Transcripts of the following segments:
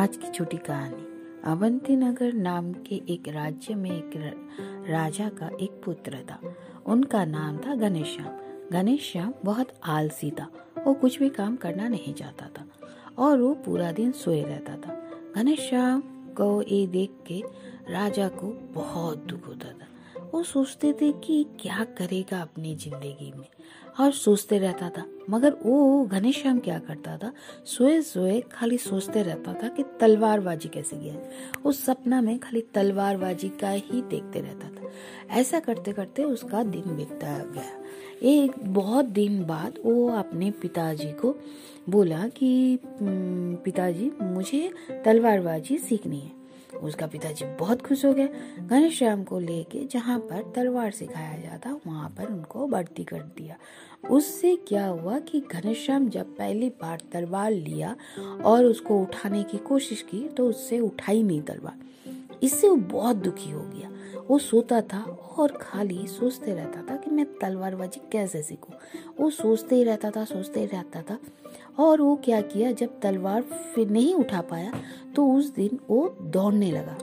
आज की छोटी कहानी। अवंती नगर नाम के एक राज्य में एक राजा का एक पुत्र था। उनका नाम था घनेश्याम श्याम बहुत आलसी था। वो कुछ भी काम करना नहीं चाहता था और वो पूरा दिन सोए रहता था। घनेश्याम को ये देख के राजा को बहुत दुख होता था। वो सोचते थे कि क्या करेगा अपनी ज़िंदगी में। और सोचते रहता था। मगर वो घनेश्याम क्या करता था? सोए सोए खाली सोचते रहता था कि तलवारबाजी कैसे गया उस सपना में खाली तलवारबाजी का ही देखते रहता था। ऐसा करते करते उसका दिन बीतता गया। एक बहुत दिन बाद वो अपने पिताजी को बोला कि पिताजी, मुझे तलवारबाजी सीखनी है। उसका पिताजी बहुत खुश हो गए। घनश्याम को लेके जहाँ पर तलवार सिखाया जाता, वहाँ पर उनको भर्ती कर दिया। उससे क्या हुआ कि घनश्याम जब पहली बार तलवार लिया और उसको उठाने की कोशिश की तो उससे उठाई नहीं तलवार। इससे वो बहुत दुखी हो गया। वो सोता था और खाली सोचते रहता था कि मैं तलवारबाजी कैसे सीखूं। वो सोचते ही रहता था, सोचते ही रहता था और वो क्या किया जब तलवार फिर नहीं उठा पाया तो उस दिन वो दौड़ने लगा।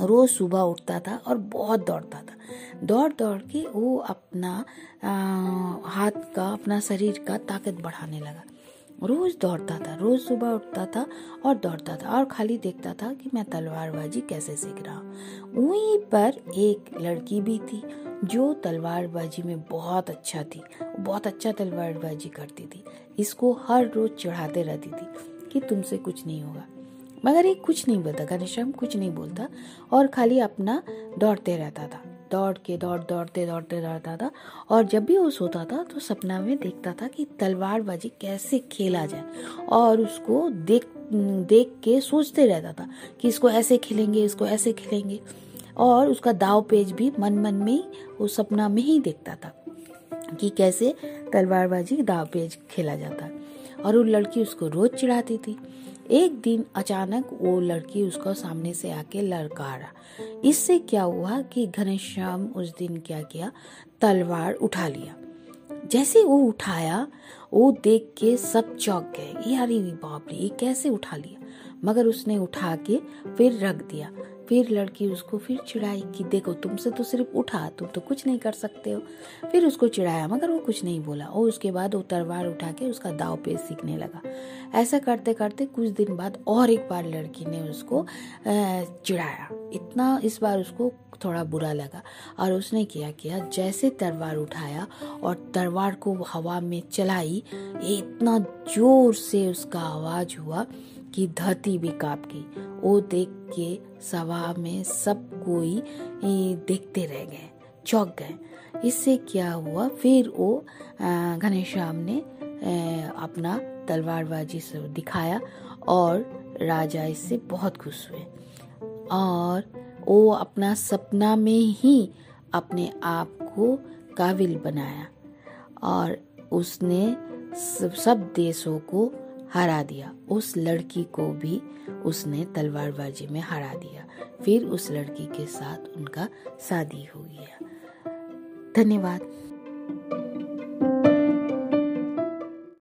रोज सुबह उठता था और बहुत दौड़ता था। दौड़ दौड़ के वो अपना आ, हाथ का अपना शरीर का ताकत बढ़ाने लगा। रोज दौड़ता था रोज सुबह उठता था और दौड़ता था और खाली देखता था कि मैं तलवारबाजी कैसे सीख रहा हूँ। वहीं पर एक लड़की भी थी जो तलवारबाजी में बहुत अच्छा थी, बहुत अच्छा तलवारबाजी करती थी। इसको हर रोज चढ़ाते रहती थी कि तुमसे कुछ नहीं होगा। मगर ये कुछ नहीं बोलता, घनश्याम कुछ नहीं बोलता और खाली अपना दौड़ते रहता था। दौड़ के, दौड़, दौड़ते दौड़ते दौड़ता था और जब भी वो सोता था तो सपना में देखता था कि तलवारबाजी कैसे खेला जाए और उसको देख देख के सोचते रहता था कि इसको ऐसे खेलेंगे, इसको ऐसे खेलेंगे। और उसका दाव पेज भी मन मन में वो सपना में ही देखता था कि कैसे तलवारबाजी दाव पेज खेला जाता। और वो लड़की उसको रोज चिढ़ाती थी। एक दिन अचानक वो लड़की उसको सामने से आके लड़कारा इससे क्या हुआ कि घनश्याम उस दिन क्या किया? तलवार उठा लिया। जैसे वो उठाया, वो देख के सब चौक गए। यार बाप रे, ये कैसे उठा लिया? मगर उसने उठा के फिर रख दिया। फिर लड़की उसको फिर चिढ़ाई कि, देखो, तुमसे तो सिर्फ़ उठा, तुम तो कुछ नहीं कर सकते हो। फिर उसको चिढ़ाया मगर वो कुछ नहीं बोला। और उसके बाद वो तलवार उठा के उसका दाव पे सीखने लगा। ऐसा करते करते कुछ दिन बाद और एक बार लड़की ने उसको चिढ़ाया इतना इस बार उसको थोड़ा बुरा लगा और उसने क्या, किया। जैसे तलवार उठाया और तलवार को हवा में चलाई, इतना ज़ोर से उसका आवाज़ हुआ कि धरती भी काँप गई। वो देख के सभा में सब कोई देखते रह गए, चौक गए। इससे क्या हुआ? फिर वो घनश्याम ने अपना तलवारबाजी से दिखाया और राजा इससे बहुत खुश हुए। और वो अपना सपना में ही अपने आप को काबिल बनाया और उसने सब देशों को हरा दिया। उस लड़की को भी उसने तलवारबाजी में हरा दिया। फिर उस लड़की के साथ उनका शादी हो गया। धन्यवाद।